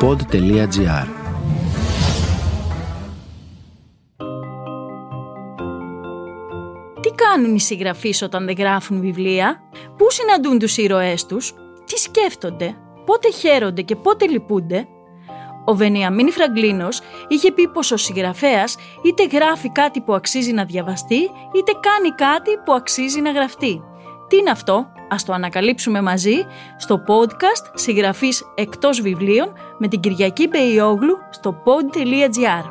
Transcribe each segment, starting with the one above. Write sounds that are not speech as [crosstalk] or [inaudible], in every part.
pod.gr Τι κάνουν οι συγγραφείς όταν δεν γράφουν βιβλία, πού συναντούν τους ήρωές τους, τι σκέφτονται, πότε χαίρονται και πότε λυπούνται; Ο Βενιαμίν Φραγκλίνος είχε πει πως ο συγγραφέας είτε γράφει κάτι που αξίζει να διαβαστεί, είτε κάνει κάτι που αξίζει να γραφτεί. Τι είναι αυτό, ας το ανακαλύψουμε μαζί στο podcast «Συγγραφής εκτός βιβλίων» με την Κυριακή Μπεϊόγλου στο pod.gr.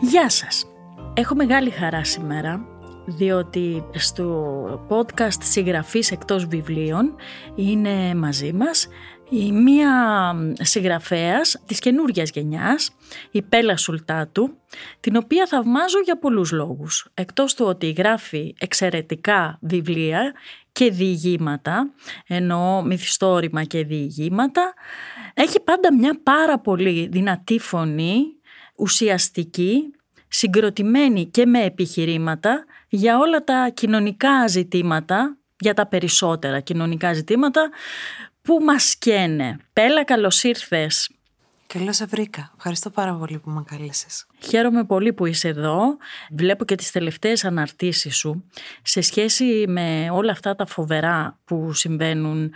Γεια σας! Έχω μεγάλη χαρά σήμερα διότι στο podcast «Συγγραφής εκτός βιβλίων» είναι μαζί μας η μία συγγραφέας της καινούργιας γενιάς, η Πέλα Σουλτάτου, την οποία θαυμάζω για πολλούς λόγους. Εκτός του ότι γράφει εξαιρετικά βιβλία και διηγήματα, εννοώ μυθιστόρημα και διηγήματα, έχει πάντα μια πάρα πολύ δυνατή φωνή, ουσιαστική, συγκροτημένη και με επιχειρήματα για όλα τα κοινωνικά ζητήματα, για τα περισσότερα κοινωνικά ζητήματα που μας καίνε; Πέλα, καλώς ήρθες. Καλώς σε βρήκα. Ευχαριστώ πάρα πολύ που με κάλεσες. Χαίρομαι πολύ που είσαι εδώ. Βλέπω και τις τελευταίες αναρτήσεις σου σε σχέση με όλα αυτά τα φοβερά που συμβαίνουν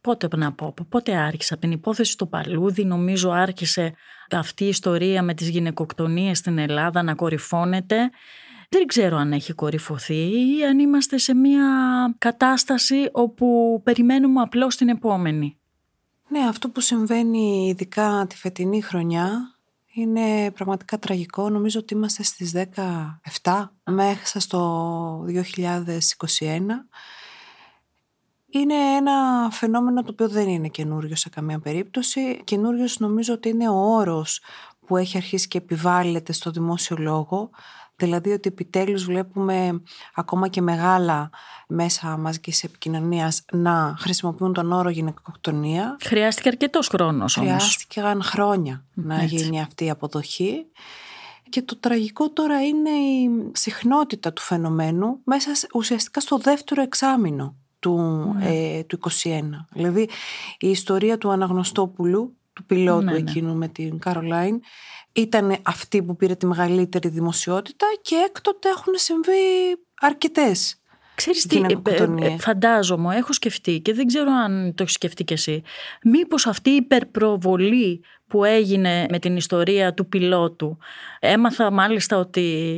Πότε να πω, πότε άρχισε, από την υπόθεση του Παλούδι νομίζω άρχισε αυτή η ιστορία με τις γυναικοκτονίες στην Ελλάδα να κορυφώνεται δεν ξέρω αν έχει κορυφωθεί ή αν είμαστε σε μια κατάσταση όπου περιμένουμε απλώς την επόμενη. Ναι, αυτό που συμβαίνει ειδικά τη φετινή χρονιά είναι πραγματικά τραγικό. Νομίζω ότι είμαστε στις 17 μέχρι στο 2021. Είναι ένα φαινόμενο το οποίο δεν είναι καινούριο σε καμία περίπτωση. Καινούριος νομίζω ότι είναι ο όρος που έχει αρχίσει και επιβάλλεται στο δημόσιο λόγο. Δηλαδή ότι επιτέλους βλέπουμε ακόμα και μεγάλα μέσα μαζικής επικοινωνίας να χρησιμοποιούν τον όρο γυναικοκτονία. Χρειάστηκε αρκετός χρόνος όμως. Χρειάστηκαν χρόνια να γίνει αυτή η αποδοχή. Και το τραγικό τώρα είναι η συχνότητα του φαινομένου μέσα ουσιαστικά στο δεύτερο εξάμεινο του, ναι. ε, του 21. Δηλαδή η ιστορία του Αναγνωστόπουλου, του πιλότου ναι, ναι. εκείνου με την Καρολάιν, ήταν αυτή που πήρε τη μεγαλύτερη δημοσιότητα και έκτοτε έχουν συμβεί αρκετές Ξέρεις τι, ε, ε, φαντάζομαι, έχω σκεφτεί και δεν ξέρω αν το έχεις σκεφτεί κι εσύ. Μήπως αυτή η υπερπροβολή που έγινε με την ιστορία του πιλότου. Έμαθα μάλιστα ότι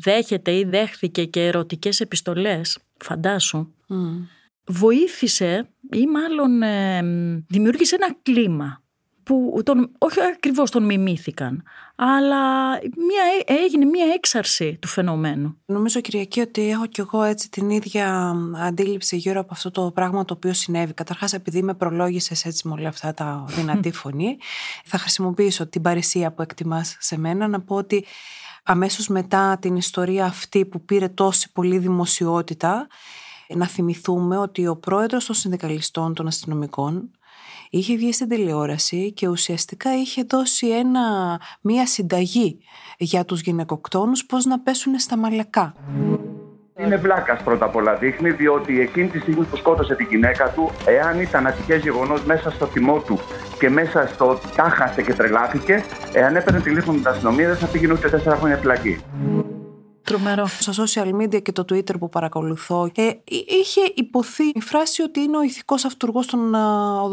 δέχεται ή δέχθηκε και ερωτικές επιστολές. Φαντάσου. Βοήθησε ή μάλλον ε, δημιούργησε ένα κλίμα που τον, όχι ακριβώς τον μιμήθηκαν, αλλά μια, έγινε μια έξαρση του φαινομένου. Νομίζω Κυριακή ότι έχω κι εγώ έτσι την ίδια αντίληψη γύρω από αυτό το πράγμα το οποίο συνέβη. Καταρχάς επειδή με προλόγησες έτσι με όλα αυτά τα δυνατή φωνή, θα χρησιμοποιήσω την παρησία που εκτιμάς σε μένα να πω ότι αμέσως μετά την ιστορία αυτή που πήρε τόση πολύ δημοσιότητα, να θυμηθούμε ότι ο πρόεδρος των συνδικαλιστών των αστυνομικών είχε βγει στην τηλεόραση και ουσιαστικά είχε δώσει ένα, μία συνταγή για τους γυναικοκτόνους πώς να πέσουν στα μαλακά. Είναι βλάκας πρώτα απ' όλα δείχνει, διότι εκείνη τη στιγμή που σκότωσε τη γυναίκα του, εάν ήταν ατυχές γεγονός μέσα στο θυμό του και μέσα στο τάχασε και τρελάθηκε, εάν έπαιρνε τηλέφωνο την αστυνομία, δεν θα πήγαινε ούτε τέσσερα χρόνια φυλακή. Τρομερό. Στα social media και το Twitter που παρακολουθώ, ε, είχε υποθεί η φράση ότι είναι ο ηθικός αυτούργος των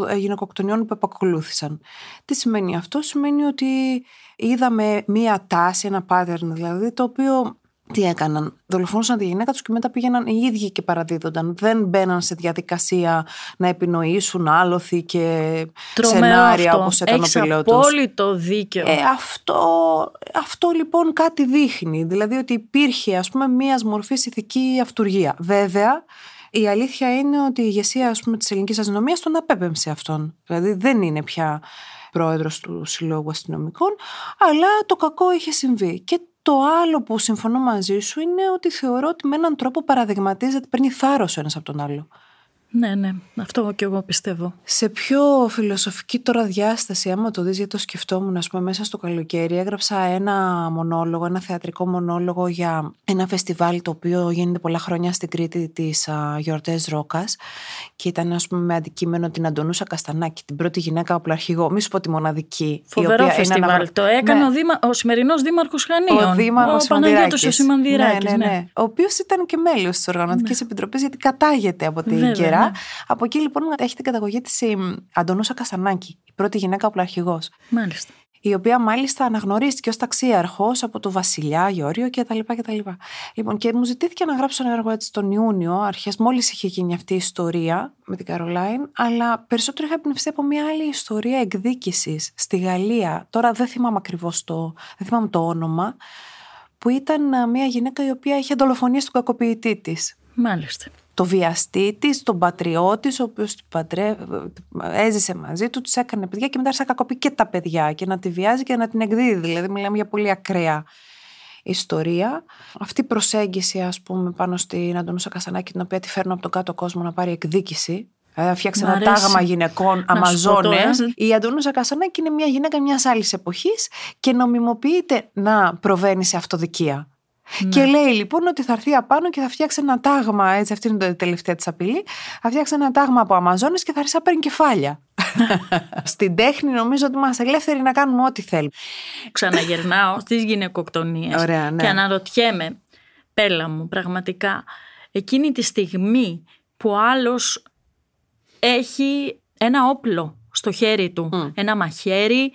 ε, γυναικοκτονιών που επακολούθησαν. Τι σημαίνει αυτό, σημαίνει ότι είδαμε μία τάση, ένα pattern δηλαδή, το οποίο τι έκαναν. Δολοφονούσαν τη γυναίκα τους και μετά πήγαιναν οι ίδιοι και παραδίδονταν. Δεν μπαίναν σε διαδικασία να επινοήσουν άλοθη και Τρομερό σενάρια όπως έκανε Έχεις ο πιλότος. απόλυτο δίκιο. Ε, αυτό, αυτό λοιπόν κάτι δείχνει. Δηλαδή ότι υπήρχε ας πούμε μίας μορφής ηθική αυτουργία. Βέβαια, η αλήθεια είναι ότι η ηγεσία ας πούμε, της ελληνικής αστυνομίας τον απέπεμψε αυτόν. Δηλαδή δεν είναι πια πρόεδρος του Συλλόγου Αστυνομικών, αλλά το κακό είχε συμβεί. Και το άλλο που συμφωνώ μαζί σου είναι ότι θεωρώ ότι με έναν τρόπο παραδειγματίζεται, παίρνει θάρρος ο ένας από τον άλλο. Ναι, ναι, αυτό και εγώ πιστεύω. Σε πιο φιλοσοφική τώρα διάσταση, άμα το δεις γιατί το σκεφτόμουν, ας πούμε, μέσα στο καλοκαίρι, έγραψα ένα μονόλογο, ένα θεατρικό μονόλογο για ένα φεστιβάλ το οποίο γίνεται πολλά χρόνια στην Κρήτη της α, Γιορτές Ρόκας και ήταν ας πούμε με αντικείμενο την Αντωνούσα Καστανάκη, την πρώτη γυναίκα οπλαρχηγό, μη σου πω τη μοναδική. Φοβερό φεστιβάλ. Το έκανε ναι. ο, Δήμα, ο σημερινός Δήμαρχος Χανίων. Ο Δήμαρχος ο Παναγιώτος ο Σιμανδυράκης. Ναι, ναι, ναι. Ο οποίος ήταν και μέλος της Οργανωτικής ναι. Επιτροπής γιατί κατάγεται από την Βέβαια, Κερά. Ναι. Από εκεί λοιπόν έχει την καταγωγή της η Αντωνούσα Καστανάκη, η πρώτη γυναίκα οπλαρχηγός. Μάλιστα η οποία μάλιστα αναγνωρίστηκε ως ταξίαρχος από το Βασιλιά Γιώργιο κτλ. κτλ. Λοιπόν, και μου ζητήθηκε να γράψω ένα έργο έτσι τον Ιούνιο, αρχές μόλις είχε γίνει αυτή η ιστορία με την Καρολάιν, αλλά περισσότερο είχα πνευστεί από μια άλλη ιστορία εκδίκησης στη Γαλλία. Τώρα δεν θυμάμαι ακριβώς το, δεν θυμάμαι το όνομα, που ήταν μια γυναίκα η οποία είχε δολοφονήσει τον κακοποιητή της. Μάλιστα το βιαστή της, τον πατριώτη, ο οποίος πατρέ... έζησε μαζί του, του έκανε παιδιά και μετά άρχισε να κακοποιεί και τα παιδιά και να τη βιάζει και να την εκδίδει. Δηλαδή, μιλάμε για πολύ ακραία ιστορία. Αυτή η προσέγγιση, ας πούμε, πάνω στην Αντωνούσα Κασανάκη, την οποία τη φέρνω από τον κάτω κόσμο να πάρει εκδίκηση. Δηλαδή, φτιάξει ένα τάγμα γυναικών Αμαζόνες. Η Αντωνούσα Κασανάκη είναι μια γυναίκα μιας άλλης εποχής και νομιμοποιείται να προβαίνει σε αυτοδικία. Ναι. Και λέει λοιπόν ότι θα έρθει απάνω και θα φτιάξει ένα τάγμα, έτσι αυτή είναι η τελευταία της απειλή, θα φτιάξει ένα τάγμα από Αμαζόνες και θα αρχίσει να παίρνει κεφάλια. [laughs] Στην τέχνη νομίζω ότι είμαστε ελεύθεροι να κάνουμε ό,τι θέλουμε. Ξαναγερνάω στις γυναικοκτονίες. ναι. Και αναρωτιέμαι, πέλα μου, πραγματικά, εκείνη τη στιγμή που άλλος έχει ένα όπλο στο χέρι του, ένα μαχαίρι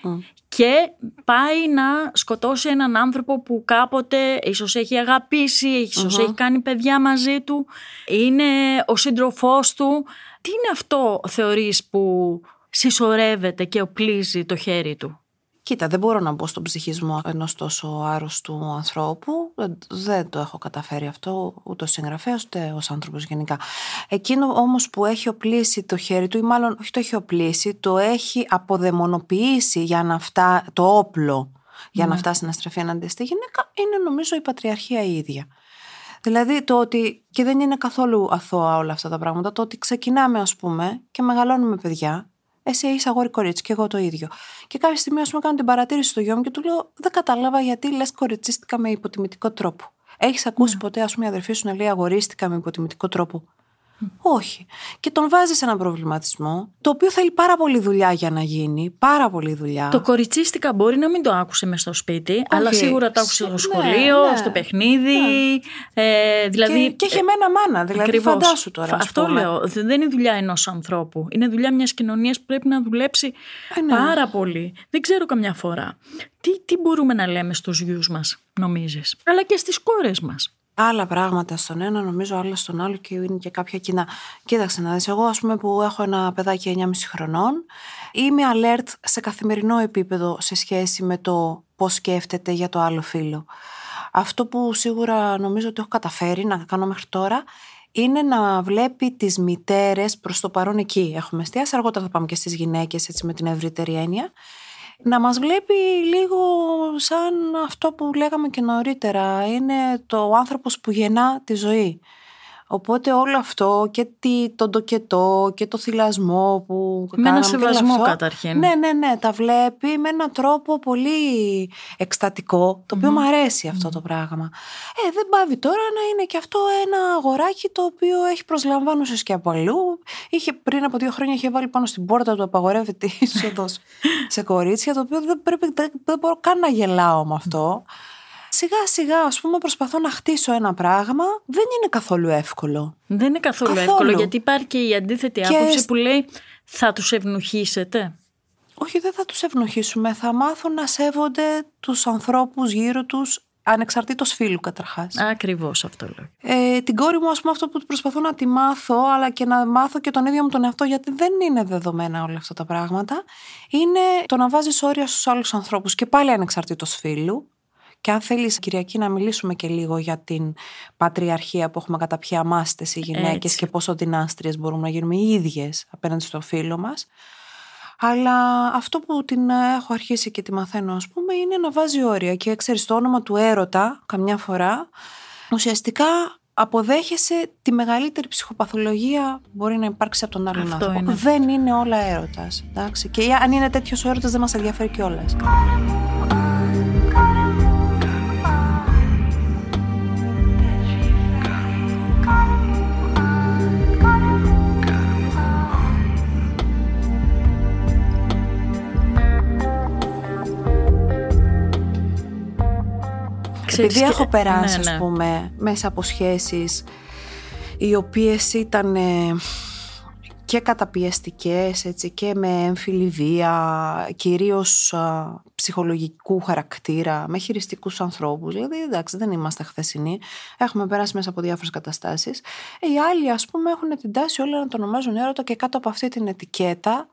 και πάει να σκοτώσει έναν άνθρωπο που κάποτε ίσως έχει αγαπήσει, έχει κάνει παιδιά μαζί του, είναι ο σύντροφός του. Τι είναι αυτό θεωρείς που συσσωρεύεται και οπλίζει το χέρι του; Κοίτα, δεν μπορώ να μπω στον ψυχισμό ενός τόσο άρρωστου ανθρώπου. Δεν το έχω καταφέρει αυτό ούτε ο συγγραφέας ούτε ως άνθρωπος γενικά. Εκείνο όμως που έχει οπλίσει το χέρι του ή μάλλον όχι το έχει οπλίσει, το έχει αποδαιμονοποιήσει για να φτά, το όπλο για να ναι. φτάσει να στραφεί εναντί στη γυναίκα είναι νομίζω η πατριαρχία η ίδια. Δηλαδή το ότι, και δεν είναι καθόλου αθώα όλα αυτά τα πράγματα, το ότι ξεκινάμε ας πούμε και μεγαλώνουμε παιδιά εσύ είσαι αγόρι κορίτσι και εγώ το ίδιο. Και κάποια στιγμή, ας πούμε, κάνω την παρατήρηση στο γιο μου και του λέω: Δεν κατάλαβα γιατί λες κοριτσίστηκα με υποτιμητικό τρόπο. Έχεις ακούσει ναι. ποτέ, ας πούμε, η αδερφή σου να λέει αγορίστηκα με υποτιμητικό τρόπο. Όχι. Και τον βάζει σε έναν προβληματισμό, το οποίο θέλει πάρα πολύ δουλειά για να γίνει. Πάρα πολύ δουλειά. Το κοριτσίστικα μπορεί να μην το άκουσε μες στο σπίτι, αλλά σίγουρα το άκουσε στο ναι, σχολείο, ναι, στο παιχνίδι. Ναι. Ε, δηλαδή... Και, και έχει εμένα μάνα. Δηλαδή, Ακριβώς. φαντάσου τώρα. Αυτό λέω. Δεν είναι δουλειά ενός ανθρώπου. Είναι δουλειά μιας κοινωνίας που πρέπει να δουλέψει ε, ναι. πάρα πολύ. Δεν ξέρω καμιά φορά. Τι, τι μπορούμε να λέμε στους γιους μας, νομίζεις, αλλά και στις κόρες μας άλλα πράγματα στον ένα, νομίζω άλλα στον άλλο και είναι και κάποια κοινά. Κοίταξε να δεις, εγώ ας πούμε που έχω ένα παιδάκι 9,5 χρονών, είμαι alert σε καθημερινό επίπεδο σε σχέση με το πώς σκέφτεται για το άλλο φίλο. Αυτό που σίγουρα νομίζω ότι έχω καταφέρει να κάνω μέχρι τώρα είναι να βλέπει τις μητέρες προς το παρόν εκεί. Έχουμε εστιάσει, αργότερα θα πάμε και στις γυναίκες έτσι με την ευρύτερη έννοια να μας βλέπει λίγο σαν αυτό που λέγαμε και νωρίτερα. Είναι το άνθρωπος που γεννά τη ζωή. Οπότε όλο αυτό και τον τοκετό και το θυλασμό που Με ένα σεβασμό καταρχήν. Ναι, ναι, ναι. Τα βλέπει με έναν τρόπο πολύ εκστατικό, το οποίο mm. μου αρέσει αυτό το πράγμα. Ε, δεν πάβει τώρα να είναι και αυτό ένα αγοράκι το οποίο έχει προσλαμβάνουσες και από αλλού. Είχε, πριν από δύο χρόνια είχε βάλει πάνω στην πόρτα του απαγορεύεται [laughs] είσοδος [laughs] σε κορίτσια, το οποίο δεν, πρέπει, δεν μπορώ καν να γελάω με αυτό σιγά σιγά ας πούμε προσπαθώ να χτίσω ένα πράγμα δεν είναι καθόλου εύκολο. Δεν είναι καθόλου, εύκολο γιατί υπάρχει και η αντίθετη και... άποψη που λέει θα τους ευνοχήσετε. Όχι δεν θα τους ευνοχήσουμε, θα μάθουν να σέβονται τους ανθρώπους γύρω τους ανεξαρτήτως φίλου καταρχάς. Ακριβώς αυτό λέω. Ε, την κόρη μου, ας πούμε, αυτό που προσπαθώ να τη μάθω, αλλά και να μάθω και τον ίδιο μου τον εαυτό, γιατί δεν είναι δεδομένα όλα αυτά τα πράγματα, είναι το να βάζεις όρια στους άλλους ανθρώπους και πάλι ανεξαρτήτως φίλου. Και αν θέλεις, Κυριακή, να μιλήσουμε και λίγο για την πατριαρχία που έχουμε καταπιεί αμάστε οι γυναίκες και πόσο δυνάστριες μπορούμε να γίνουμε οι ίδιες απέναντι στο φίλο μας. Αλλά αυτό που την έχω αρχίσει και τη μαθαίνω, ας πούμε, είναι να βάζει όρια. Και ξέρεις, το όνομα του έρωτα, καμιά φορά, ουσιαστικά αποδέχεσαι τη μεγαλύτερη ψυχοπαθολογία που μπορεί να υπάρξει από τον άλλον Αυτό άνθρωπο. είναι. Δεν είναι όλα έρωτας. εντάξει. Και αν είναι τέτοιος ο έρωτας δεν μας ενδιαφέρει κιόλας. Επειδή και- έχω περάσει, ναι, ναι. ας πούμε, μέσα από σχέσεις οι οποίες ήταν ε, και καταπιεστικές έτσι, και με έμφυλη βία, κυρίως α, ψυχολογικού χαρακτήρα, με χειριστικούς ανθρώπους. Δηλαδή, εντάξει, δεν είμαστε χθεσινοί. Έχουμε περάσει μέσα από διάφορες καταστάσεις. Ε, οι άλλοι, ας πούμε, έχουν την τάση όλα να το ονομάζουν έρωτα και κάτω από αυτή την ετικέτα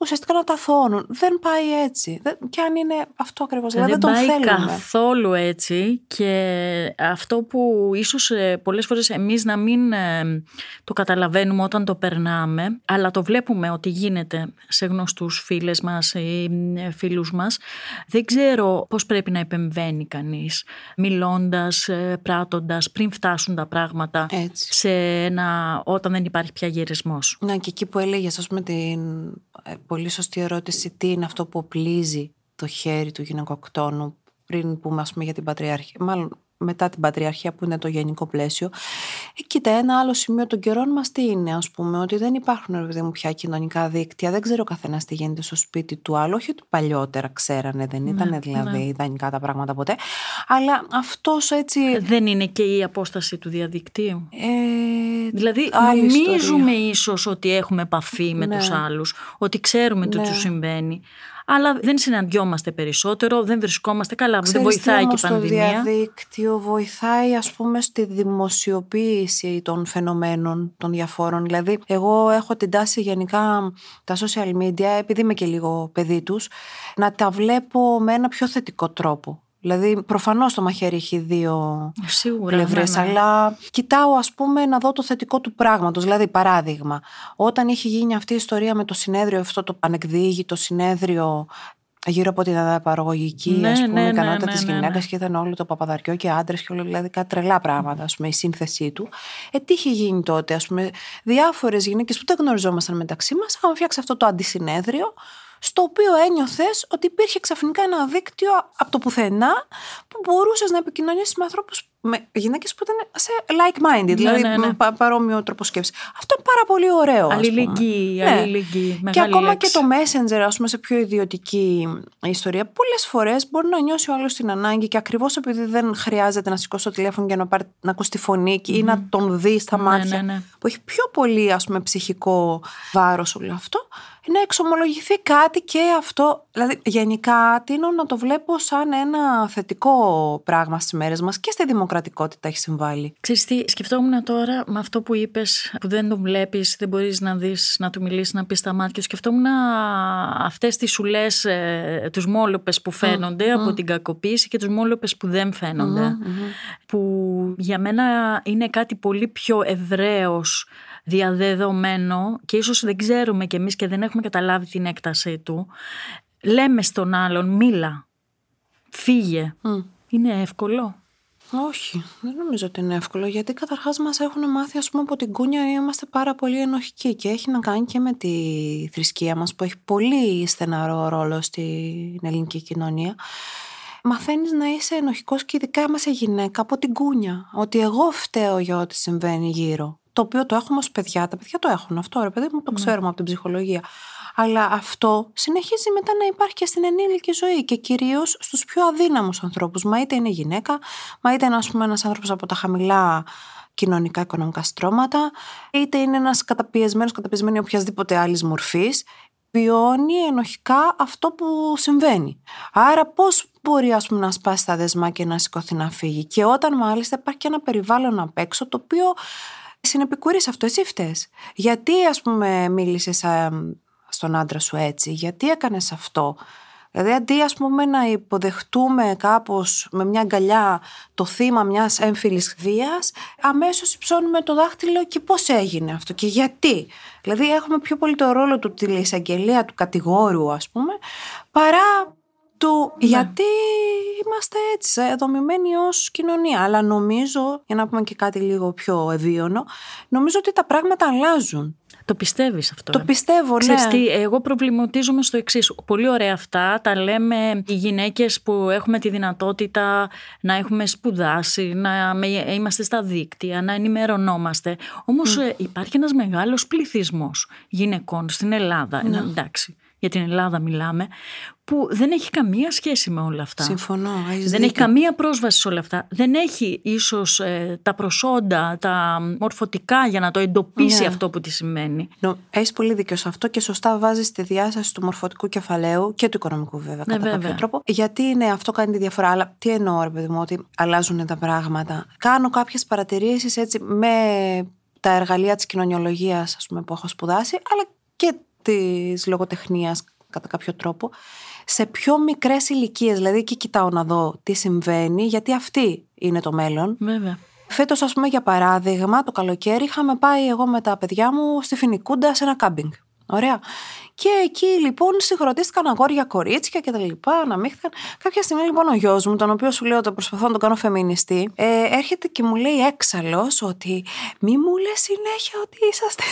ουσιαστικά να τα θώνουν. Δεν πάει έτσι. Δεν, και αν είναι αυτό ακριβώς. Δηλαδή, δεν δεν τον πάει θέλουμε. καθόλου έτσι και αυτό που ίσως ε, πολλές φορές εμείς να μην ε, το καταλαβαίνουμε όταν το περνάμε αλλά το βλέπουμε ότι γίνεται σε γνωστούς φίλες μας ή ε, φίλους μας δεν ξέρω πώς πρέπει να επεμβαίνει κανείς μιλώντας, ε, πράττοντας πριν φτάσουν τα πράγματα Έτσι. σε ένα, όταν δεν υπάρχει πια γυρισμός. Να και εκεί που έλεγες ας πούμε την ε, πολύ σωστή ερώτηση. Τι είναι αυτό που οπλίζει το χέρι του γυναικοκτόνου πριν πούμε ας πούμε για την πατριαρχία μάλλον μετά την πατριαρχία που είναι το γενικό πλαίσιο ε, κοίτα ένα άλλο σημείο των καιρών μας τι είναι ας πούμε ότι δεν υπάρχουν ρε παιδί μου πια κοινωνικά δίκτυα δεν ξέρω ο καθένας τι γίνεται στο σπίτι του άλλου όχι ότι παλιότερα ξέρανε δεν ήταν δηλαδή ναι. ιδανικά τα πράγματα ποτέ αλλά αυτός έτσι Δεν είναι και η απόσταση του διαδικτύου; ε, Δηλαδή άλλη νομίζουμε ιστορία. ίσως ότι έχουμε επαφή με Ναι. τους άλλους, ότι ξέρουμε τι Ναι. τους συμβαίνει. Αλλά δεν συναντιόμαστε περισσότερο, δεν βρισκόμαστε καλά. δεν Ξέρεις τι βοηθάει και η όμως πανδημία. Το διαδίκτυο; Βοηθάει ας πούμε στη δημοσιοποίηση των φαινομένων των διαφόρων. Δηλαδή εγώ έχω την τάση γενικά τα social media επειδή είμαι και λίγο παιδί τους να τα βλέπω με ένα πιο θετικό τρόπο. Δηλαδή προφανώς το μαχαίρι έχει δύο Σίγουρα. πλευρές, ναι, ναι. αλλά κοιτάω ας πούμε να δω το θετικό του πράγματος. Δηλαδή παράδειγμα, όταν είχε γίνει αυτή η ιστορία με το συνέδριο, αυτό το ανεκδίγητο συνέδριο γύρω από την αναπαραγωγική Ναι, ας πούμε, ναι, ναι, ικανότητα ναι, της ναι, γυναίκας ναι. και ήταν όλο το παπαδαριό και άντρες και όλα δηλαδή κάτι τρελά πράγματα ας πούμε, η σύνθεσή του. Ε, τι είχε γίνει τότε ας πούμε, διάφορες γυναίκες που δεν γνωριζόμασταν μεταξύ μας είχαμε φτιάξεις αυτό το αντισυνέδριο στο οποίο ένιωθες ότι υπήρχε ξαφνικά ένα δίκτυο από το πουθενά που μπορούσες να επικοινωνήσεις με ανθρώπους, με γυναίκες που ήταν σε like-minded, δηλαδή ναι, ναι. με πα- παρόμοιο τρόπο σκέψης. Αυτό είναι πάρα πολύ ωραίο. ας πούμε. Αλληλεγγύη, Ναι. αλληλεγγύη. Και μεγάλη ακόμα λέξη. και το Messenger, ας πούμε, σε πιο ιδιωτική ιστορία, πολλές φορές μπορεί να νιώσει ο άλλος την ανάγκη και ακριβώς επειδή δεν χρειάζεται να σηκώσει το τηλέφωνο για να, πάρει, να ακούσει τη φωνή και- ή να τον δει στα Ναι, μάτια. ναι, ναι. Που έχει πιο πολύ, ας πούμε, ψυχικό βάρος όλο αυτό, να εξομολογηθεί κάτι και αυτό. Δηλαδή, γενικά, τίνω να το βλέπω σαν ένα θετικό πράγμα στις μέρες μας και στη δημοκρατικότητα έχει συμβάλει. Ξέρεις τι, σκεφτόμουν τώρα με αυτό που είπες που δεν τον βλέπεις, δεν μπορείς να δεις, να του μιλήσεις, να πεις στα μάτια. Σκεφτόμουν αυτές τις σουλές, ε, τους μόλοπες που φαίνονται από την κακοποίηση και τους μόλοπες που δεν φαινονται Που για μένα είναι κάτι πολύ πιο ευρέως διαδεδομένο και ίσως δεν ξέρουμε κι εμείς και δεν έχουμε καταλάβει την έκτασή του. Λέμε στον άλλον μίλα, φύγε. Είναι εύκολο; Όχι, δεν νομίζω ότι είναι εύκολο γιατί καταρχάς μας έχουν μάθει ας πούμε από την κούνια είμαστε πάρα πολύ ενοχικοί και έχει να κάνει και με τη θρησκεία μας που έχει πολύ στεναρό ρόλο στην ελληνική κοινωνία. Μαθαίνεις να είσαι ενοχικός και ειδικά άμα είσαι γυναίκα από την κούνια. Ότι εγώ φταίω για ό,τι συμβαίνει γύρω. Το οποίο το έχουμε ως παιδιά. Τα παιδιά το έχουν αυτό, ρε παιδί μου, το ξέρουμε από την ψυχολογία. Αλλά αυτό συνεχίζει μετά να υπάρχει και στην ενήλικη ζωή και κυρίως στους πιο αδύναμους ανθρώπους. Μα είτε είναι γυναίκα, μα είτε είναι ας πούμε, ένας άνθρωπος από τα χαμηλά κοινωνικά οικονομικά στρώματα, είτε είναι ένας καταπιεσμένος, καταπιεσμένη οποιασδήποτε άλλης μορφής. Βιώνει ενοχικά αυτό που συμβαίνει. Άρα, πώς μπορεί ας πούμε, να σπάσει τα δεσμά και να σηκωθεί να φύγει; Και όταν μάλιστα υπάρχει και ένα περιβάλλον απ' έξω το οποίο συνεπικουρείς αυτό, εσύ φταίς. Γιατί ας πούμε μίλησες α, στον άντρα σου έτσι, γιατί έκανες αυτό; Δηλαδή αντί ας πούμε να υποδεχτούμε κάπως με μια αγκαλιά το θύμα μιας έμφυλης βίας, αμέσως υψώνουμε το δάχτυλο και πώς έγινε αυτό και γιατί. Δηλαδή έχουμε πιο πολύ το ρόλο του τηλεεισαγγελία, του κατηγόρου ας πούμε, παρά του γιατί είμαστε έτσι δομημένοι ως κοινωνία. Αλλά νομίζω, για να πούμε και κάτι λίγο πιο ευίωνο, νομίζω ότι τα πράγματα αλλάζουν. Το πιστεύεις αυτό. Το ε; πιστεύω, ναι. Ξέρεις τι, εγώ προβληματίζομαι στο εξής. Πολύ ωραία αυτά. Τα λέμε οι γυναίκες που έχουμε τη δυνατότητα να έχουμε σπουδάσει, να με- είμαστε στα δίκτυα, να ενημερωνόμαστε. Όμως ε, υπάρχει ένας μεγάλος πληθυσμός γυναικών στην Ελλάδα. Ναι. Ε, εντάξει, για την Ελλάδα μιλάμε, που δεν έχει καμία σχέση με όλα αυτά. Συμφωνώ, έχεις Δεν έχει δίκιο. καμία πρόσβαση σε όλα αυτά. Δεν έχει ίσως ε, τα προσόντα, τα μορφωτικά για να το εντοπίσει Ναι. αυτό που τη σημαίνει. Έχεις πολύ δίκιο σε αυτό και σωστά βάζεις τη διάσταση του μορφωτικού κεφαλαίου και του οικονομικού βέβαια Ναι, κατά βέβαια. κάποιο τρόπο. Γιατί ναι, αυτό κάνει τη διαφορά. Αλλά τι εννοώ, ρε παιδί μου, ότι αλλάζουν τα πράγματα. Κάνω κάποιες παρατηρήσεις έτσι με τα εργαλεία της κοινωνιολογίας, ας πούμε, που έχω σπουδάσει, αλλά και της λογοτεχνίας κατά κάποιο τρόπο. Σε πιο μικρές ηλικίες, δηλαδή εκεί κοιτάω να δω τι συμβαίνει, γιατί αυτή είναι το μέλλον. Βέβαια. Φέτος, ας πούμε, για παράδειγμα, το καλοκαίρι είχαμε πάει εγώ με τα παιδιά μου στη Φινικούντα σε ένα κάμπινγκ. Ωραία. Και εκεί λοιπόν συγχρονίστηκαν αγόρια κορίτσια και τα λοιπά, αναμίχθηκαν. Κάποια στιγμή λοιπόν ο γιος μου, τον οποίο σου λέω ότι προσπαθώ να τον κάνω φεμινιστή, ε, έρχεται και μου λέει έξαλλος ότι μη μου λες συνέχεια ότι είσαστε.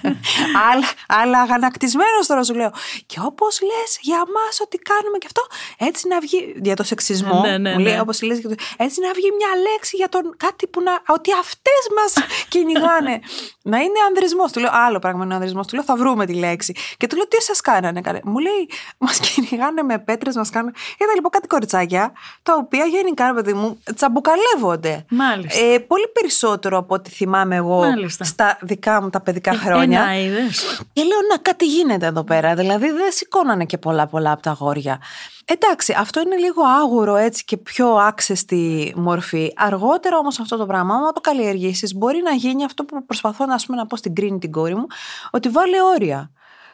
[laughs] αλλά, αλλά αγανακτισμένος τώρα σου λέω. Και όπως λες για μας ότι κάνουμε και αυτό, έτσι να βγει. Για το σεξισμό. Ναι, ναι, μου λέει ναι. όπως λες, για το- έτσι να βγει μια λέξη για τον κάτι που να. ότι αυτές μας [laughs] κυνηγάνε. να είναι ανδρισμός. Του λέω άλλο πράγμα είναι ανδρισμός. Του λέω θα βρούμε τη λέξη. Και του λέω τι σας κάνανε. Κάνε. Μου λέει μας κυνηγάνε με πέτρες, μας κάνουν. Ήταν λοιπόν κάτι κοριτσάκια τα οποία γενικά, ρε παιδί μου, τσαμπουκαλεύονται. Μάλιστα. Ε, πολύ περισσότερο από ό,τι θυμάμαι εγώ Μάλιστα. στα δικά μου τα παιδικά χρόνια. Ένα είδες. Και λέω να κάτι γίνεται εδώ πέρα. Δηλαδή δεν σηκώνανε και πολλά πολλά από τα αγόρια. Εντάξει, αυτό είναι λίγο άγουρο έτσι και πιο άξεστη μορφή. Αργότερα όμως αυτό το πράγμα, άμα το καλλιεργήσεις, μπορεί να γίνει αυτό που προσπαθώ να, ας πούμε, να πω στην κρίνη την κόρη μου, ότι βάλει όρια.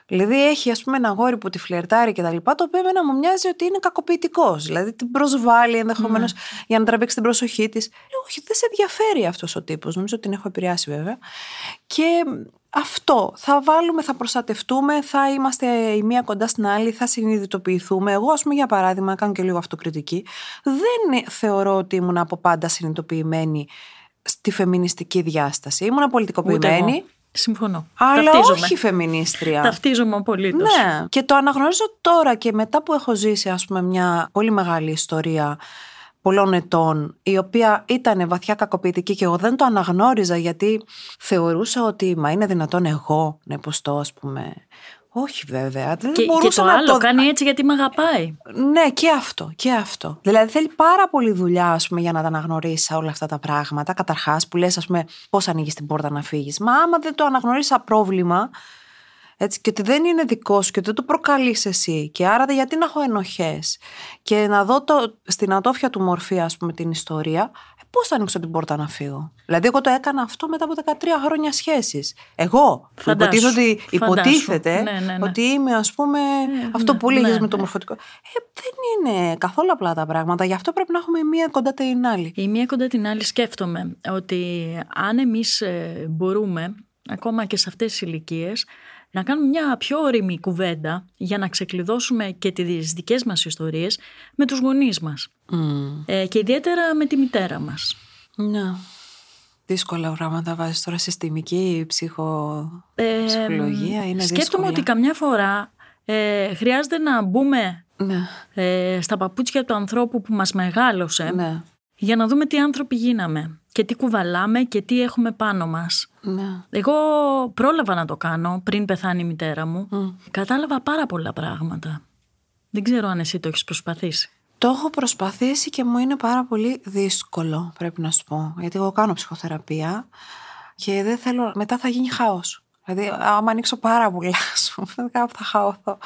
Δηλαδή έχει ας πούμε ένα αγόρι που τη φλερτάρει και τα λοιπά, το οποίο εμένα μου μοιάζει ότι είναι κακοποιητικός. Δηλαδή την προσβάλλει ενδεχομένως για να τραβήξει την προσοχή της. Λέω, όχι, δεν σε ενδιαφέρει αυτός ο τύπος. Νομίζω ότι την έχω επηρεάσει βέβαια. Και αυτό. Θα βάλουμε, θα προστατευτούμε, θα είμαστε η μία κοντά στην άλλη, θα συνειδητοποιηθούμε. Εγώ, ας πούμε, για παράδειγμα, κάνω και λίγο αυτοκριτική. Δεν θεωρώ ότι ήμουν από πάντα συνειδητοποιημένη στη φεμινιστική διάσταση. Ήμουν Ούτε πολιτικοποιημένη. Εγώ. Συμφωνώ. Αλλά Ταυτίζομαι. όχι φεμινίστρια. Ταυτίζομαι απολύτως. Ναι. Και το αναγνωρίζω τώρα και μετά που έχω ζήσει, ας πούμε, μια πολύ μεγάλη ιστορία πολλών ετών, η οποία ήταν βαθιά κακοποιητική και εγώ δεν το αναγνώριζα γιατί θεωρούσα ότι μα είναι δυνατόν εγώ να υποστώ, ας πούμε. Όχι βέβαια. Δεν Και, και μπορούσα το να άλλο το... κάνει έτσι γιατί με αγαπάει. Ναι, και αυτό, και αυτό. Δηλαδή θέλει πάρα πολύ δουλειά, ας πούμε, για να τα αναγνωρίσει όλα αυτά τα πράγματα. Καταρχάς, που λες, ας πούμε, πώς ανοίγεις την πόρτα να φύγεις. Μα άμα δεν το αναγνωρίσει σαν πρόβλημα, έτσι, και ότι δεν είναι δικός σου και ότι δεν το προκαλείς εσύ. Και άρα γιατί να έχω ενοχές. Και να δω το, στην ατόφια του μορφή, ας πούμε, την ιστορία, ε, πώς θα ανοίξω την πόρτα να φύγω; Δηλαδή, εγώ το έκανα αυτό μετά από 13 χρόνια σχέσει. Εγώ. που Φαντάσου. Υποτίθεται, Φαντάσου. υποτίθεται Ναι, ναι, ναι. ότι είμαι, ας πούμε, αυτό ναι, που λέγε ναι, με το ναι. μορφωτικό. Ε, δεν είναι καθόλου απλά τα πράγματα. Γι' αυτό πρέπει να έχουμε η μία κοντά την άλλη. Η μία κοντά την άλλη σκέφτομαι ότι αν εμείς ε, μπορούμε, ακόμα και σε αυτές τις ηλικίες, να κάνουμε μια πιο όρημη κουβέντα για να ξεκλειδώσουμε και τις δικές μας ιστορίες με τους γονείς μας. Ε, και ιδιαίτερα με τη μητέρα μας. Ναι. Δύσκολα πράγματα βάζεις τώρα συστημική, ψυχο... Ε, ψυχολογία, είναι σκέφτομαι δύσκολα. ότι καμιά φορά ε, χρειάζεται να μπούμε Ναι, ε, στα παπούτσια του ανθρώπου που μας μεγάλωσε ναι, για να δούμε τι άνθρωποι γίναμε και τι κουβαλάμε και τι έχουμε πάνω μας. ναι. Εγώ πρόλαβα να το κάνω πριν πεθάνει η μητέρα μου. Κατάλαβα πάρα πολλά πράγματα. Δεν ξέρω αν εσύ το έχεις προσπαθήσει. Το έχω προσπαθήσει και μου είναι πάρα πολύ δύσκολο, πρέπει να σου πω. Γιατί εγώ κάνω ψυχοθεραπεία και δεν θέλω. Μετά θα γίνει χάος. Δηλαδή, άμα ανοίξω πάρα πολλά, ας πούμε, κάπου θα χαωθώ.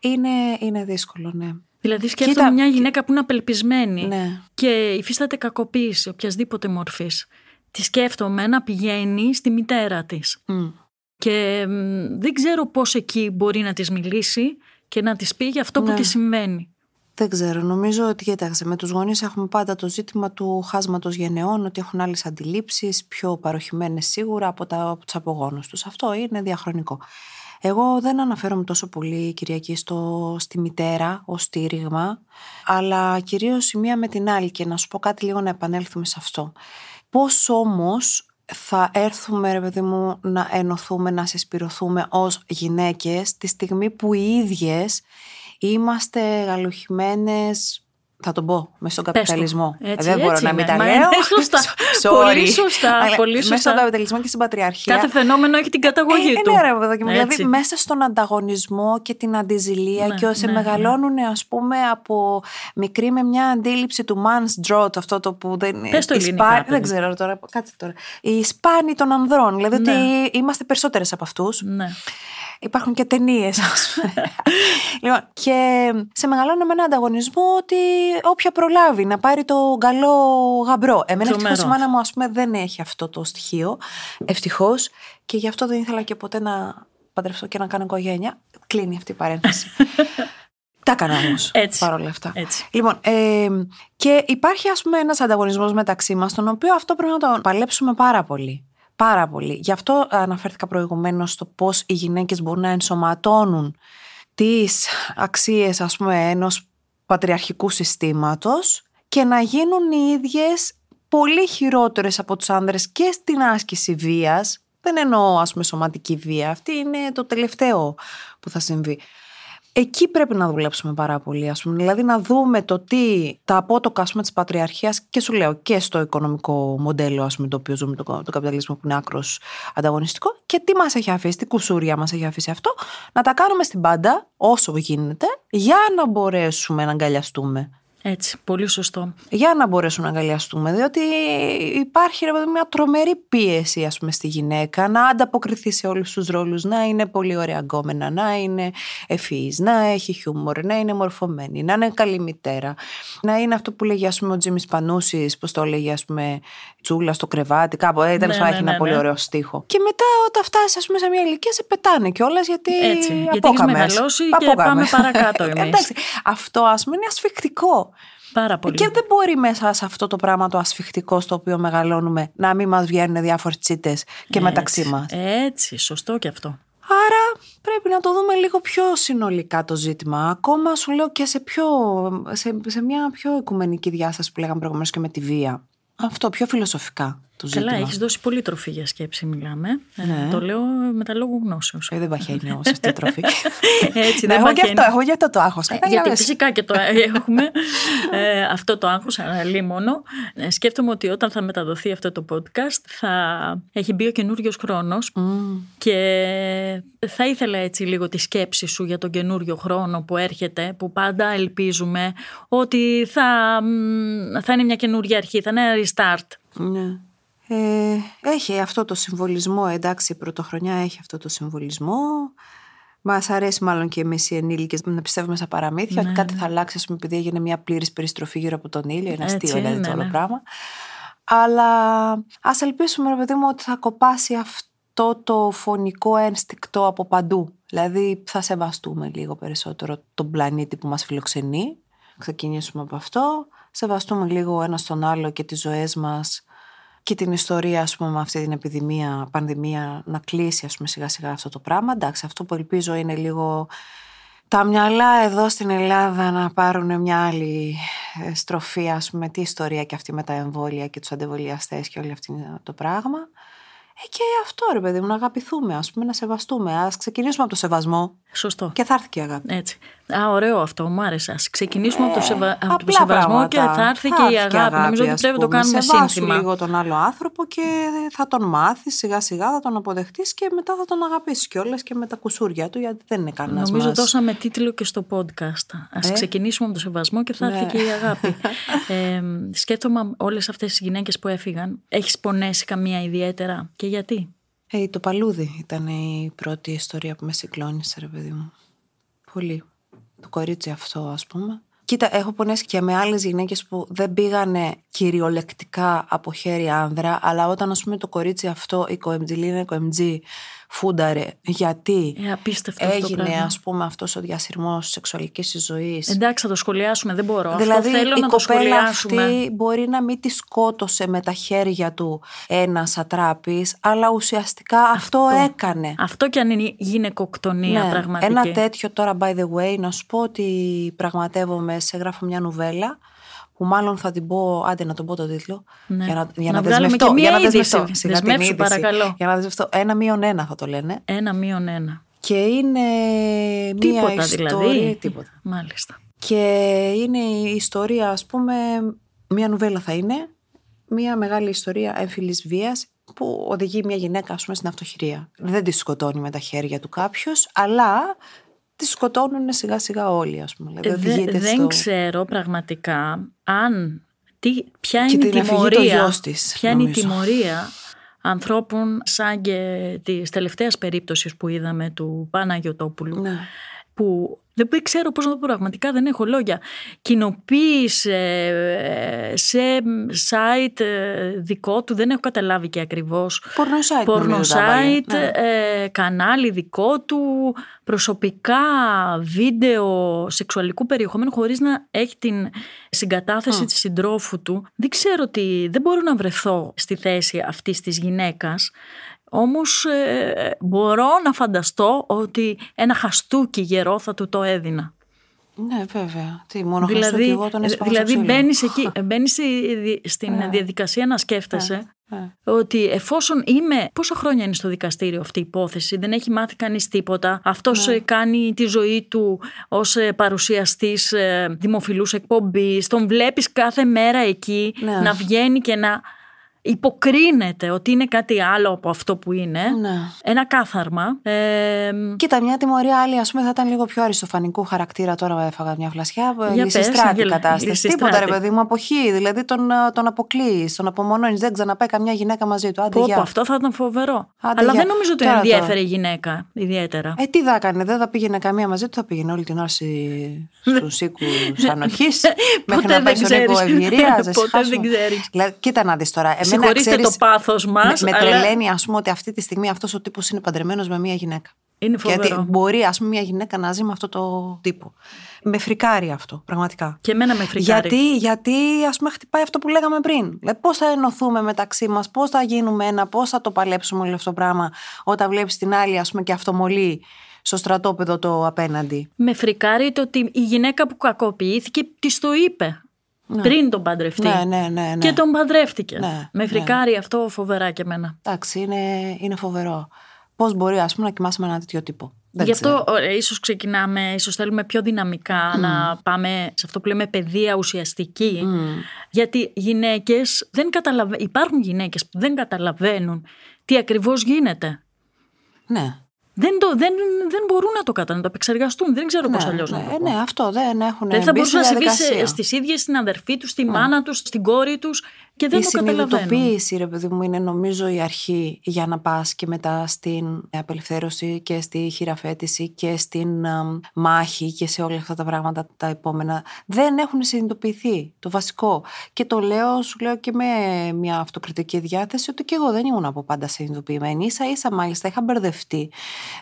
Είναι, είναι δύσκολο, ναι. Δηλαδή σκέφτομαι Κοίτα, μια γυναίκα που είναι απελπισμένη Ναι. και υφίσταται κακοποίηση οποιασδήποτε μορφής. Τη σκέφτομαι να πηγαίνει στη μητέρα της. Μμ. Και μ, δεν ξέρω πώς εκεί μπορεί να της μιλήσει και να της πει για αυτό που Ναι. της συμβαίνει. Δεν ξέρω. Νομίζω ότι κοίταξε, με τους γονείς έχουμε πάντα το ζήτημα του χάσματος γενεών, ότι έχουν άλλες αντιλήψεις, πιο παροχημένες σίγουρα από, τα, από τους απογόνους τους. Αυτό είναι διαχρονικό. Εγώ δεν αναφέρομαι τόσο πολύ, Κυριακή, στο, στη μητέρα ως στήριγμα, αλλά κυρίως η μία με την άλλη και να σου πω κάτι λίγο να επανέλθουμε σε αυτό. Πώς όμως θα έρθουμε, ρε παιδί μου, να ενωθούμε, να συσπηρωθούμε ως γυναίκες τη στιγμή που οι ίδιες είμαστε γαλουχημένες θα τον πω, μέσα στον καπιταλισμό. Έτσι, δεν μπορώ έτσι να μην είναι. τα Μα λέω. είναι σωστά. [laughs] Πολύ σωστά, Αλλά πολύ Μέσα σωστά. στον καπιταλισμό και στην πατριαρχία. Κάθε φαινόμενο έχει την καταγωγή ε, του. Ναι, ρε παιδάκι μου. Έτσι. Δηλαδή, μέσα στον ανταγωνισμό και την αντιζηλία Ναι, και όσοι ναι, μεγαλώνουν, ας πούμε, από μικρή με μια αντίληψη του man's drought, αυτό το που δεν είναι. Πες το η ελληνικά, σπά- παιδί. Δεν ξέρω τώρα, κάτσε τώρα. Η σπάνη των ανδρών. Δηλαδή, Ναι. ότι είμαστε περισσότερες από αυτούς. Ναι. Υπάρχουν και ταινίες, ας πούμε. [laughs] λοιπόν, και σε μεγαλώνω με έναν ανταγωνισμό ότι όποια προλάβει να πάρει το καλό γαμπρό. Εμένα Τρομερός. ευτυχώς η μάνα μου, ας πούμε, δεν έχει αυτό το στοιχείο. Ευτυχώς. Και γι' αυτό δεν ήθελα και ποτέ να παντρευτώ και να κάνω οικογένεια. Κλείνει αυτή η παρένθεση. [laughs] Τα έκανα όμως. Έτσι. Παρόλα αυτά. Έτσι. Λοιπόν, ε, και υπάρχει ας πούμε ένας ανταγωνισμός μεταξύ μας, τον οποίο αυτό πρέπει να τον παλέψουμε πάρα πολύ. Πάρα πολύ. Γι' αυτό αναφέρθηκα προηγουμένως στο πώς οι γυναίκες μπορούν να ενσωματώνουν τις αξίες ας πούμε ενός πατριαρχικού συστήματος και να γίνουν οι ίδιες πολύ χειρότερες από τους άνδρες και στην άσκηση βίας. Δεν εννοώ ας πούμε σωματική βία, αυτή είναι το τελευταίο που θα συμβεί. Εκεί πρέπει να δουλέψουμε πάρα πολύ, ας πούμε. Δηλαδή να δούμε το τι τα απότοκα ας πούμε, της πατριαρχίας και σου λέω και στο οικονομικό μοντέλο ας πούμε, το οποίο ζούμε, το, το καπιταλισμό που είναι άκρος ανταγωνιστικό και τι μας έχει αφήσει, τι κουσούρια μας έχει αφήσει αυτό, να τα κάνουμε στην πάντα όσο γίνεται για να μπορέσουμε να αγκαλιαστούμε. Έτσι. Πολύ σωστό. Για να μπορέσουμε να αγκαλιαστούμε, διότι υπάρχει ρε παιδί, μια τρομερή πίεση ας πούμε, στη γυναίκα να ανταποκριθεί σε όλους τους ρόλους, να είναι πολύ ωραία γκόμενα, να είναι ευφυής, να έχει χιούμορ, να είναι μορφωμένη, να είναι καλή μητέρα, να είναι αυτό που λέγει ας πούμε, ο Τζίμις Πανούσης, πώς το λέγει ας πούμε, τσούλα στο κρεβάτι, κάπου ε, τέλος Ναι, πάντων ναι, έχει ναι, ένα πολύ ναι. ωραίο στίχο. Και μετά όταν φτάσεις ας πούμε, σε μια ηλικία σε πετάνε κιόλας γιατί Έτσι, γιατί έχεις απόκαμες. μεγαλώσει και Απόκαμες. πάμε παρακάτω εμείς. Εντάξει, αυτό ας πούμε είναι ασφικτικό. Πάρα πολύ. Και δεν μπορεί μέσα σε αυτό το πράγμα το ασφιχτικό στο οποίο μεγαλώνουμε να μην μας βγαίνουν διάφορες τσίτες και μεταξύ Έτσι. μας. Έτσι. Σωστό και αυτό. Άρα πρέπει να το δούμε λίγο πιο συνολικά το ζήτημα. Ακόμα σου λέω και σε, πιο, σε, σε μια πιο οικουμενική διάσταση που λέγαμε προηγουμένως και με τη βία. Αυτό πιο φιλοσοφικά το ζήτημα. Καλά, έχεις δώσει πολύ τροφή για σκέψη, μιλάμε. Ε, Ναι. το λέω με τα λόγου γνώσεως. Ε, δεν παχαίνει όμως αυτή η [laughs] τροφή. Έτσι, Ναι, δεν έχω γι' παχαίνει. αυτό, έχω γι' αυτό το άγχος. Ε, Γιατί Κατάλαβες. φυσικά και το [laughs] έχουμε ε, αυτό το άγχος μόνο. Ε, σκέφτομαι ότι όταν θα μεταδοθεί αυτό το podcast θα έχει μπει ο καινούριος χρόνος Μμμ. και θα ήθελα έτσι λίγο τη σκέψη σου για τον καινούριο χρόνο που έρχεται, που πάντα ελπίζουμε ότι θα, μ, θα είναι μια καινούργια αρχή, θα είναι ένα restart. Ναι. Ε, έχει αυτό το συμβολισμό, εντάξει, η πρωτοχρονιά έχει αυτό το συμβολισμό. Μας αρέσει μάλλον και εμείς οι ενήλικες να πιστεύουμε στα παραμύθια Ναι, ότι κάτι θα αλλάξει, ας πούμε, επειδή έγινε μια πλήρης περιστροφή γύρω από τον ήλιο. Είναι Έτσι, αστείο, δηλαδή, ναι, το όλο ναι. πράγμα. Αλλά ας ελπίσουμε, ρε παιδί μου, ότι θα κοπάσει αυτό το φωνικό ένστικτο από παντού. Δηλαδή, θα σεβαστούμε λίγο περισσότερο τον πλανήτη που μας φιλοξενεί. Ξεκινήσουμε από αυτό. Σεβαστούμε λίγο ένα τον άλλο και τις ζωές μας και την ιστορία, ας πούμε, με αυτή την επιδημία, πανδημία, να κλείσει, ας πούμε, σιγά σιγά αυτό το πράγμα. Εντάξει, αυτό που ελπίζω είναι λίγο τα μυαλά εδώ στην Ελλάδα να πάρουν μια άλλη ε, στροφή, ας πούμε, τι ιστορία και αυτή με τα εμβόλια και τους αντεβολιαστές και όλο αυτό το πράγμα. Ε, και αυτό ρε παιδί μου, να αγαπηθούμε, ας πούμε, να σεβαστούμε. Ας ξεκινήσουμε από το σεβασμό Σωστό. και θα έρθει και η αγάπη. Έτσι. Α, ωραίο αυτό, μου άρεσε. Ας ξεκινήσουμε από το, σεβα... από το Ε, Απλά σεβασμό πράγματα. και θα έρθει και η αγάπη. Νομίζω ότι ας πρέπει να το πούμε. κάνουμε Σεβάσου σύνθημα. λίγο τον άλλο άνθρωπο και θα τον μάθεις σιγά σιγά, θα τον αποδεχτείς και μετά θα τον αγαπήσεις κιόλας και με τα κουσούρια του γιατί δεν είναι κανένας Νομίζω μας. δώσαμε τίτλο και στο podcast. Ας Ε; ξεκινήσουμε από το σεβασμό και θα έρθει Ναι. και η αγάπη. [laughs] ε, σκέφτομαι όλες αυτές τις γυναίκες που έφυγαν. Έχεις πονέσει καμία ιδιαίτερα και γιατί; Ε, το παλούδι ήταν η πρώτη ιστορία που με συγκλώνησε, ρε παιδί μου. Πολύ. Το κορίτσι αυτό, ας πούμε. Κοίτα, έχω πονέσει και με άλλες γυναίκες που δεν πήγανε κυριολεκτικά από χέρι άνδρα, αλλά όταν, ας πούμε, το κορίτσι αυτό, η κοεμτζιλίνα, η κοεμτζή, φούνταρε γιατί Ε, απίστευτο αυτό το έγινε πράγμα. ας πούμε αυτός ο διασυρμός της σεξουαλικής της ζωής. Εντάξει, θα το σχολιάσουμε, δεν μπορώ. Δηλαδή αυτό θέλω η να το κοπέλα σχολιάσουμε. αυτή μπορεί να μην τη σκότωσε με τα χέρια του ένας ατράπης, αλλά ουσιαστικά αυτό, έκανε. Αυτό κι αν είναι γυναικοκτονία Ναι, πραγματική. Ένα τέτοιο τώρα, by the way, να σου πω ότι πραγματεύομαι σε γράφω μια νουβέλα που μάλλον θα την πω, άντε να τον πω τον τίτλο, Ναι. για να, για Να να, βγάλουμε δεσμευτώ. και μία για να είδηση. δεσμευτώ. Σιγά την Δεσμεύσου, είδηση. παρακαλώ. Για να δεσμευτώ. Ένα μείον ένα θα το λένε. Ένα μείον ένα. Και είναι μία Τίποτα ιστορία... δηλαδή. Τίποτα. Μάλιστα. Και είναι η ιστορία, ας πούμε, μία νουβέλα θα είναι, μία μεγάλη ιστορία έμφυλης βίας που οδηγεί μια γυναίκα, ας πούμε, στην αυτοχειρία. Δεν τη σκοτώνει με τα χέρια του κάποιος, αλλά τη σκοτώνουν σιγά σιγά όλοι, ας πούμε. Δηλαδή, Ε, Δε- οδηγείται δεν στο... ξέρω πραγματικά αν. Τι, ποια Και είναι η την αφηγεί το τιμωρία. γιος της, ποια είναι η νομίζω. τιμωρία ανθρώπων σαν και της τελευταίας περίπτωσης που είδαμε του Παναγιωτόπουλου Ναι. που δεν ξέρω πώς να το πω πραγματικά δεν έχω λόγια κοινοποίησε ε, σε site ε, δικό του δεν έχω καταλάβει και ακριβώς Πορνο site. Πορνο νομίζω τα έβαλε. site, Ναι. ε, κανάλι δικό του, προσωπικά βίντεο σεξουαλικού περιεχομένου χωρίς να έχει την συγκατάθεση της συντρόφου του. Δεν ξέρω τι, δεν μπορώ να βρεθώ στη θέση αυτής της γυναίκας. Όμως ε, μπορώ να φανταστώ ότι ένα χαστούκι γερό θα του το έδινα. Ναι, βέβαια. Τι, μόνο δηλαδή, δηλαδή, εγώ τον έσπαγα στο δηλαδή ξύλο. μπαίνεις εκεί, [laughs] μπαίνεις στη- στην διαδικασία να σκέφτεσαι Ναι. ότι εφόσον είμαι. Πόσα χρόνια είναι στο δικαστήριο αυτή η υπόθεση, δεν έχει μάθει κανείς τίποτα. Αυτός Ναι. κάνει τη ζωή του ως παρουσιαστής δημοφιλούς εκπομπής. Τον βλέπεις κάθε μέρα εκεί Ναι. να βγαίνει και να υποκρίνεται ότι είναι κάτι άλλο από αυτό που είναι. Ναι. Ένα κάθαρμα. Ε, Κοίτα, μια τιμωρία άλλη, ας πούμε, θα ήταν λίγο πιο αριστοφανικού χαρακτήρα. Τώρα έφαγα μια φλασιά. Για Λυσιστράτη πες, Αγγέλα, κατάσταση. λυσιστράτη. Τίποτα, ρε παιδί μου, αποχή. Δηλαδή τον, ε, τον αποκλείει, τον απομονώνεις. Δεν ξαναπάει καμιά γυναίκα μαζί του. Άντε, πω, πω, γεια. αυτό θα ήταν φοβερό. Άντε, Αλλά γεια. δεν νομίζω ότι Τώρα, ενδιέφερε τώρα. η γυναίκα ιδιαίτερα. Ε, τι θα έκανε, δεν θα πήγαινε καμία μαζί του, θα πήγαινε όλη την ώρα στους οίκους ανοχής. μέχρι Ναι. Ποτέ να πάει δεν στον οίκο ξέρεις. ευγυρία. Ποτέ δεν ξέρεις. Κοίτα να δεις τώρα. Εμένα, Συγχωρήστε ξέρεις, το πάθος μας, Με, με αλλά- τρελαίνει, ας πούμε, ότι αυτή τη στιγμή αυτός ο τύπος είναι παντρεμένος με μία γυναίκα. Είναι φοβερό. Γιατί μπορεί, ας πούμε, μια γυναίκα να ζει με αυτό το τύπο. Με φρικάρει αυτό, πραγματικά. Και εμένα με φρικάρει. Γιατί, γιατί ας πούμε χτυπάει αυτό που λέγαμε πριν. Δηλαδή, πώς θα ενωθούμε μεταξύ μας, πώς θα γίνουμε ένα, πώς θα το παλέψουμε όλο αυτό το πράγμα όταν βλέπεις την άλλη ας πούμε και αυτομολύ στο στρατόπεδο το απέναντι. Με φρικάρει το ότι η γυναίκα που κακοποιήθηκε της το είπε. Πριν τον παντρευτεί. Ναι, ναι, ναι, ναι. Και τον παντρεύτηκε. Ναι, με φρικάρει αυτό φοβερά και εμένα. Εντάξει, είναι, είναι φοβερό. Πώς μπορεί ας πούμε να κοιμάσαι με ένα τέτοιο τύπο. Δεν Γι' ξέρω. αυτό ε, ίσως ξεκινάμε, ίσως θέλουμε πιο δυναμικά να πάμε σε αυτό που λέμε παιδεία ουσιαστική. Γιατί γυναίκες δεν καταλαβα... υπάρχουν γυναίκες που δεν καταλαβαίνουν τι ακριβώς γίνεται. Ναι. Δεν, το, δεν, δεν μπορούν να το κατανοήσουν, να το επεξεργαστούν. Δεν ξέρω πώς ναι, αλλιώς ναι, να το ε, πω. ναι, αυτό δεν έχουν Δεν θα μπει στη μπορούσε να συμβεί διαδικασία. στις ίδιες στην αδερφή τους, στη μάνα τους, στην κόρη τους και δεν η το καταλαβαίνουν. συνειδητοποίηση, ρε παιδί μου, είναι νομίζω η αρχή για να πας και μετά στην απελευθέρωση και στη χειραφέτηση και στην εμ, μάχη και σε όλα αυτά τα πράγματα τα επόμενα. Δεν έχουν συνειδητοποιηθεί το βασικό. Και το λέω, σου λέω και με μια αυτοκριτική διάθεση ότι και εγώ δεν ήμουν από πάντα συνειδητοποιημένη. Ίσα ίσα μάλιστα είχα μπερδευτεί.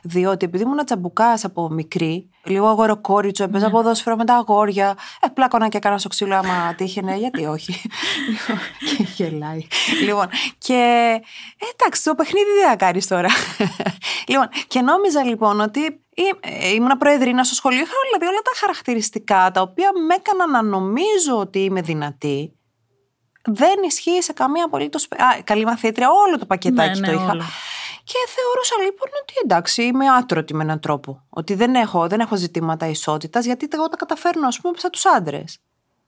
Διότι επειδή ήμουν τσαμπουκάς από μικρή, λίγο αγοροκόριτσο, έπαιζα ποδόσφαιρο με τα αγόρια, ε, πλάκωνα και έκανα στο ξύλο άμα τύχαινε, γιατί όχι. [laughs] και γελάει. λοιπόν, και ε, εντάξει, το παιχνίδι δεν θα κάνεις τώρα. λοιπόν, και νόμιζα λοιπόν ότι ή- ε, ήμουν προεδρίνα στο σχολείο, είχα δηλαδή όλα τα χαρακτηριστικά τα οποία με έκαναν να νομίζω ότι είμαι δυνατή. Δεν ισχύει σε καμία απολύτως. Καλή μαθήτρια, όλο το πακετάκι Ναι, το ναι, είχα. όλο. Και θεωρούσα λοιπόν ότι εντάξει, είμαι άτρωτη με έναν τρόπο. Ότι δεν έχω, δεν έχω ζητήματα ισότητας, γιατί εγώ τα καταφέρνω, ας πούμε, σαν τους άντρες.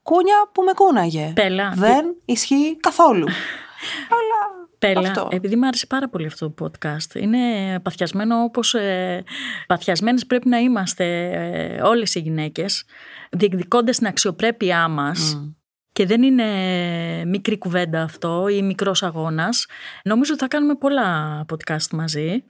Κούνια που με κούναγε. Πέλα. Δεν ισχύει καθόλου. [laughs] Αλλά. Πέλα, αυτό. επειδή μου άρεσε πάρα πολύ αυτό το podcast, είναι παθιασμένο όπως ε, παθιασμένες πρέπει να είμαστε ε, όλες οι γυναίκες, διεκδικώντας την αξιοπρέπειά μας και δεν είναι μικρή κουβέντα αυτό ή μικρός αγώνας. Νομίζω ότι θα κάνουμε πολλά podcast μαζί.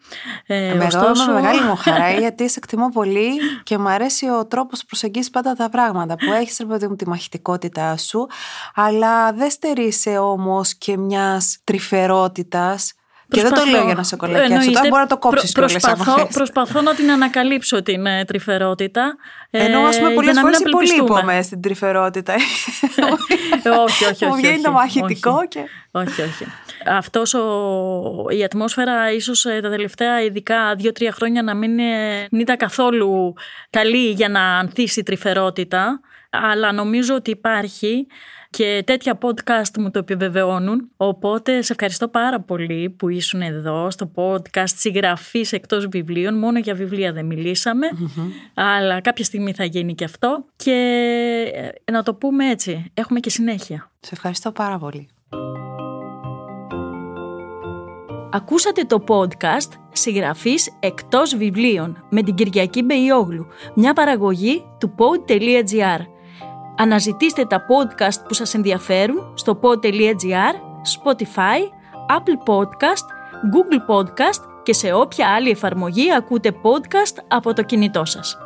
Ε, Με ωστόσο- με μεγάλη μου χαρά, [laughs] γιατί σε εκτιμώ πολύ και μου αρέσει ο τρόπος που προσεγγίζεις πάντα τα πράγματα. Που έχεις, ρε παιδί μου, τη μαχητικότητά σου, αλλά δεν στερείσαι όμως και μιας τρυφερότητας Και δεν το λέω για να σε κολακιάσω. Τώρα μπορεί να το κόψεις προ, προσπαθώ, προσπαθώ να την ανακαλύψω την ε, τρυφερότητα. Ενώ ας πούμε πολλές φορές υπολείπομαι στην τρυφερότητα. όχι, [laughs] όχι, όχι. Μου βγαίνει το μαχητικό και. Όχι, όχι. Αυτός η ατμόσφαιρα ίσως ε, τα τελευταία ειδικά δύο-τρία χρόνια να μην, ήταν καθόλου καλή για να ανθίσει η τρυφερότητα αλλά νομίζω ότι υπάρχει και τέτοια podcast μου το επιβεβαιώνουν. Οπότε σε ευχαριστώ πάρα πολύ που ήσουν εδώ στο podcast συγγραφή εκτός βιβλίων. Μόνο για βιβλία δεν μιλησαμε αλλά κάποια στιγμή θα γίνει και αυτό. Και ε, να το πούμε έτσι, έχουμε και συνέχεια. Σε ευχαριστώ πάρα πολύ. Ακούσατε το podcast «Συγγραφής εκτός βιβλίων» με την Κυριακή Μπεϊόγλου, μια παραγωγή του pod.gr. Αναζητήστε τα podcast που σας ενδιαφέρουν στο pod.gr, Spotify, Apple Podcast, Google Podcast και σε όποια άλλη εφαρμογή ακούτε podcast από το κινητό σας.